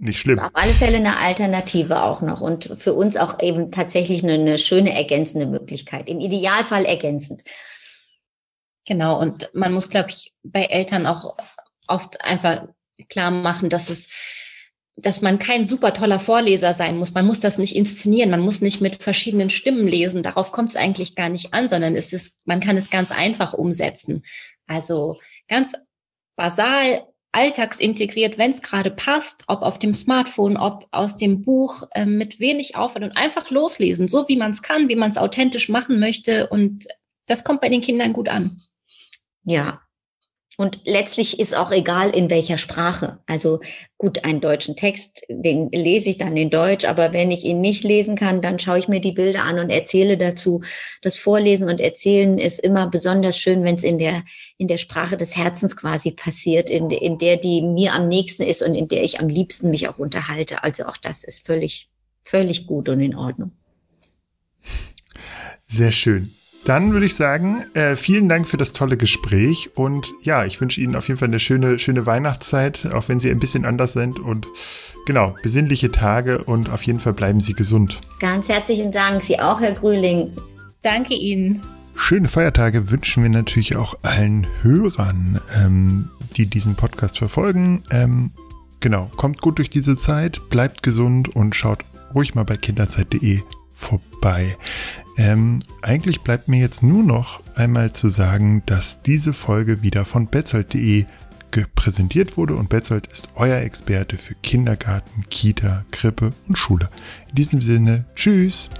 nicht schlimm. Auf alle Fälle eine Alternative auch noch und für uns auch eben tatsächlich eine, eine schöne ergänzende Möglichkeit. Im Idealfall ergänzend. Genau, und man muss, glaube ich, bei Eltern auch oft einfach klar machen, dass es dass man kein super toller Vorleser sein muss. Man muss das nicht inszenieren. Man muss nicht mit verschiedenen Stimmen lesen. Darauf kommt es eigentlich gar nicht an, sondern es ist, man kann es ganz einfach umsetzen. Also ganz basal, alltagsintegriert, wenn es gerade passt, ob auf dem Smartphone, ob aus dem Buch, äh, mit wenig Aufwand und einfach loslesen, so wie man es kann, wie man es authentisch machen möchte. Und das kommt bei den Kindern gut an. Ja, und letztlich ist auch egal, in welcher Sprache. Also gut, einen deutschen Text, den lese ich dann in Deutsch, aber wenn ich ihn nicht lesen kann, dann schaue ich mir die Bilder an und erzähle dazu. Das Vorlesen und Erzählen ist immer besonders schön, wenn es in der, in der Sprache des Herzens quasi passiert, in, in der, die mir am nächsten ist und in der ich am liebsten mich auch unterhalte. Also auch das ist völlig, völlig gut und in Ordnung. Sehr schön. Dann würde ich sagen, äh, vielen Dank für das tolle Gespräch und ja, ich wünsche Ihnen auf jeden Fall eine schöne, schöne Weihnachtszeit, auch wenn Sie ein bisschen anders sind und genau, besinnliche Tage und auf jeden Fall bleiben Sie gesund. Ganz herzlichen Dank, Sie auch, Herr Grühling. Danke Ihnen. Schöne Feiertage wünschen wir natürlich auch allen Hörern, ähm, die diesen Podcast verfolgen. Ähm, genau, kommt gut durch diese Zeit, bleibt gesund und schaut ruhig mal bei kinderzeit.de vorbei. Ähm, eigentlich bleibt mir jetzt nur noch einmal zu sagen, dass diese Folge wieder von betzold.de präsentiert wurde und Betzold ist euer Experte für Kindergarten, Kita, Krippe und Schule. In diesem Sinne, tschüss!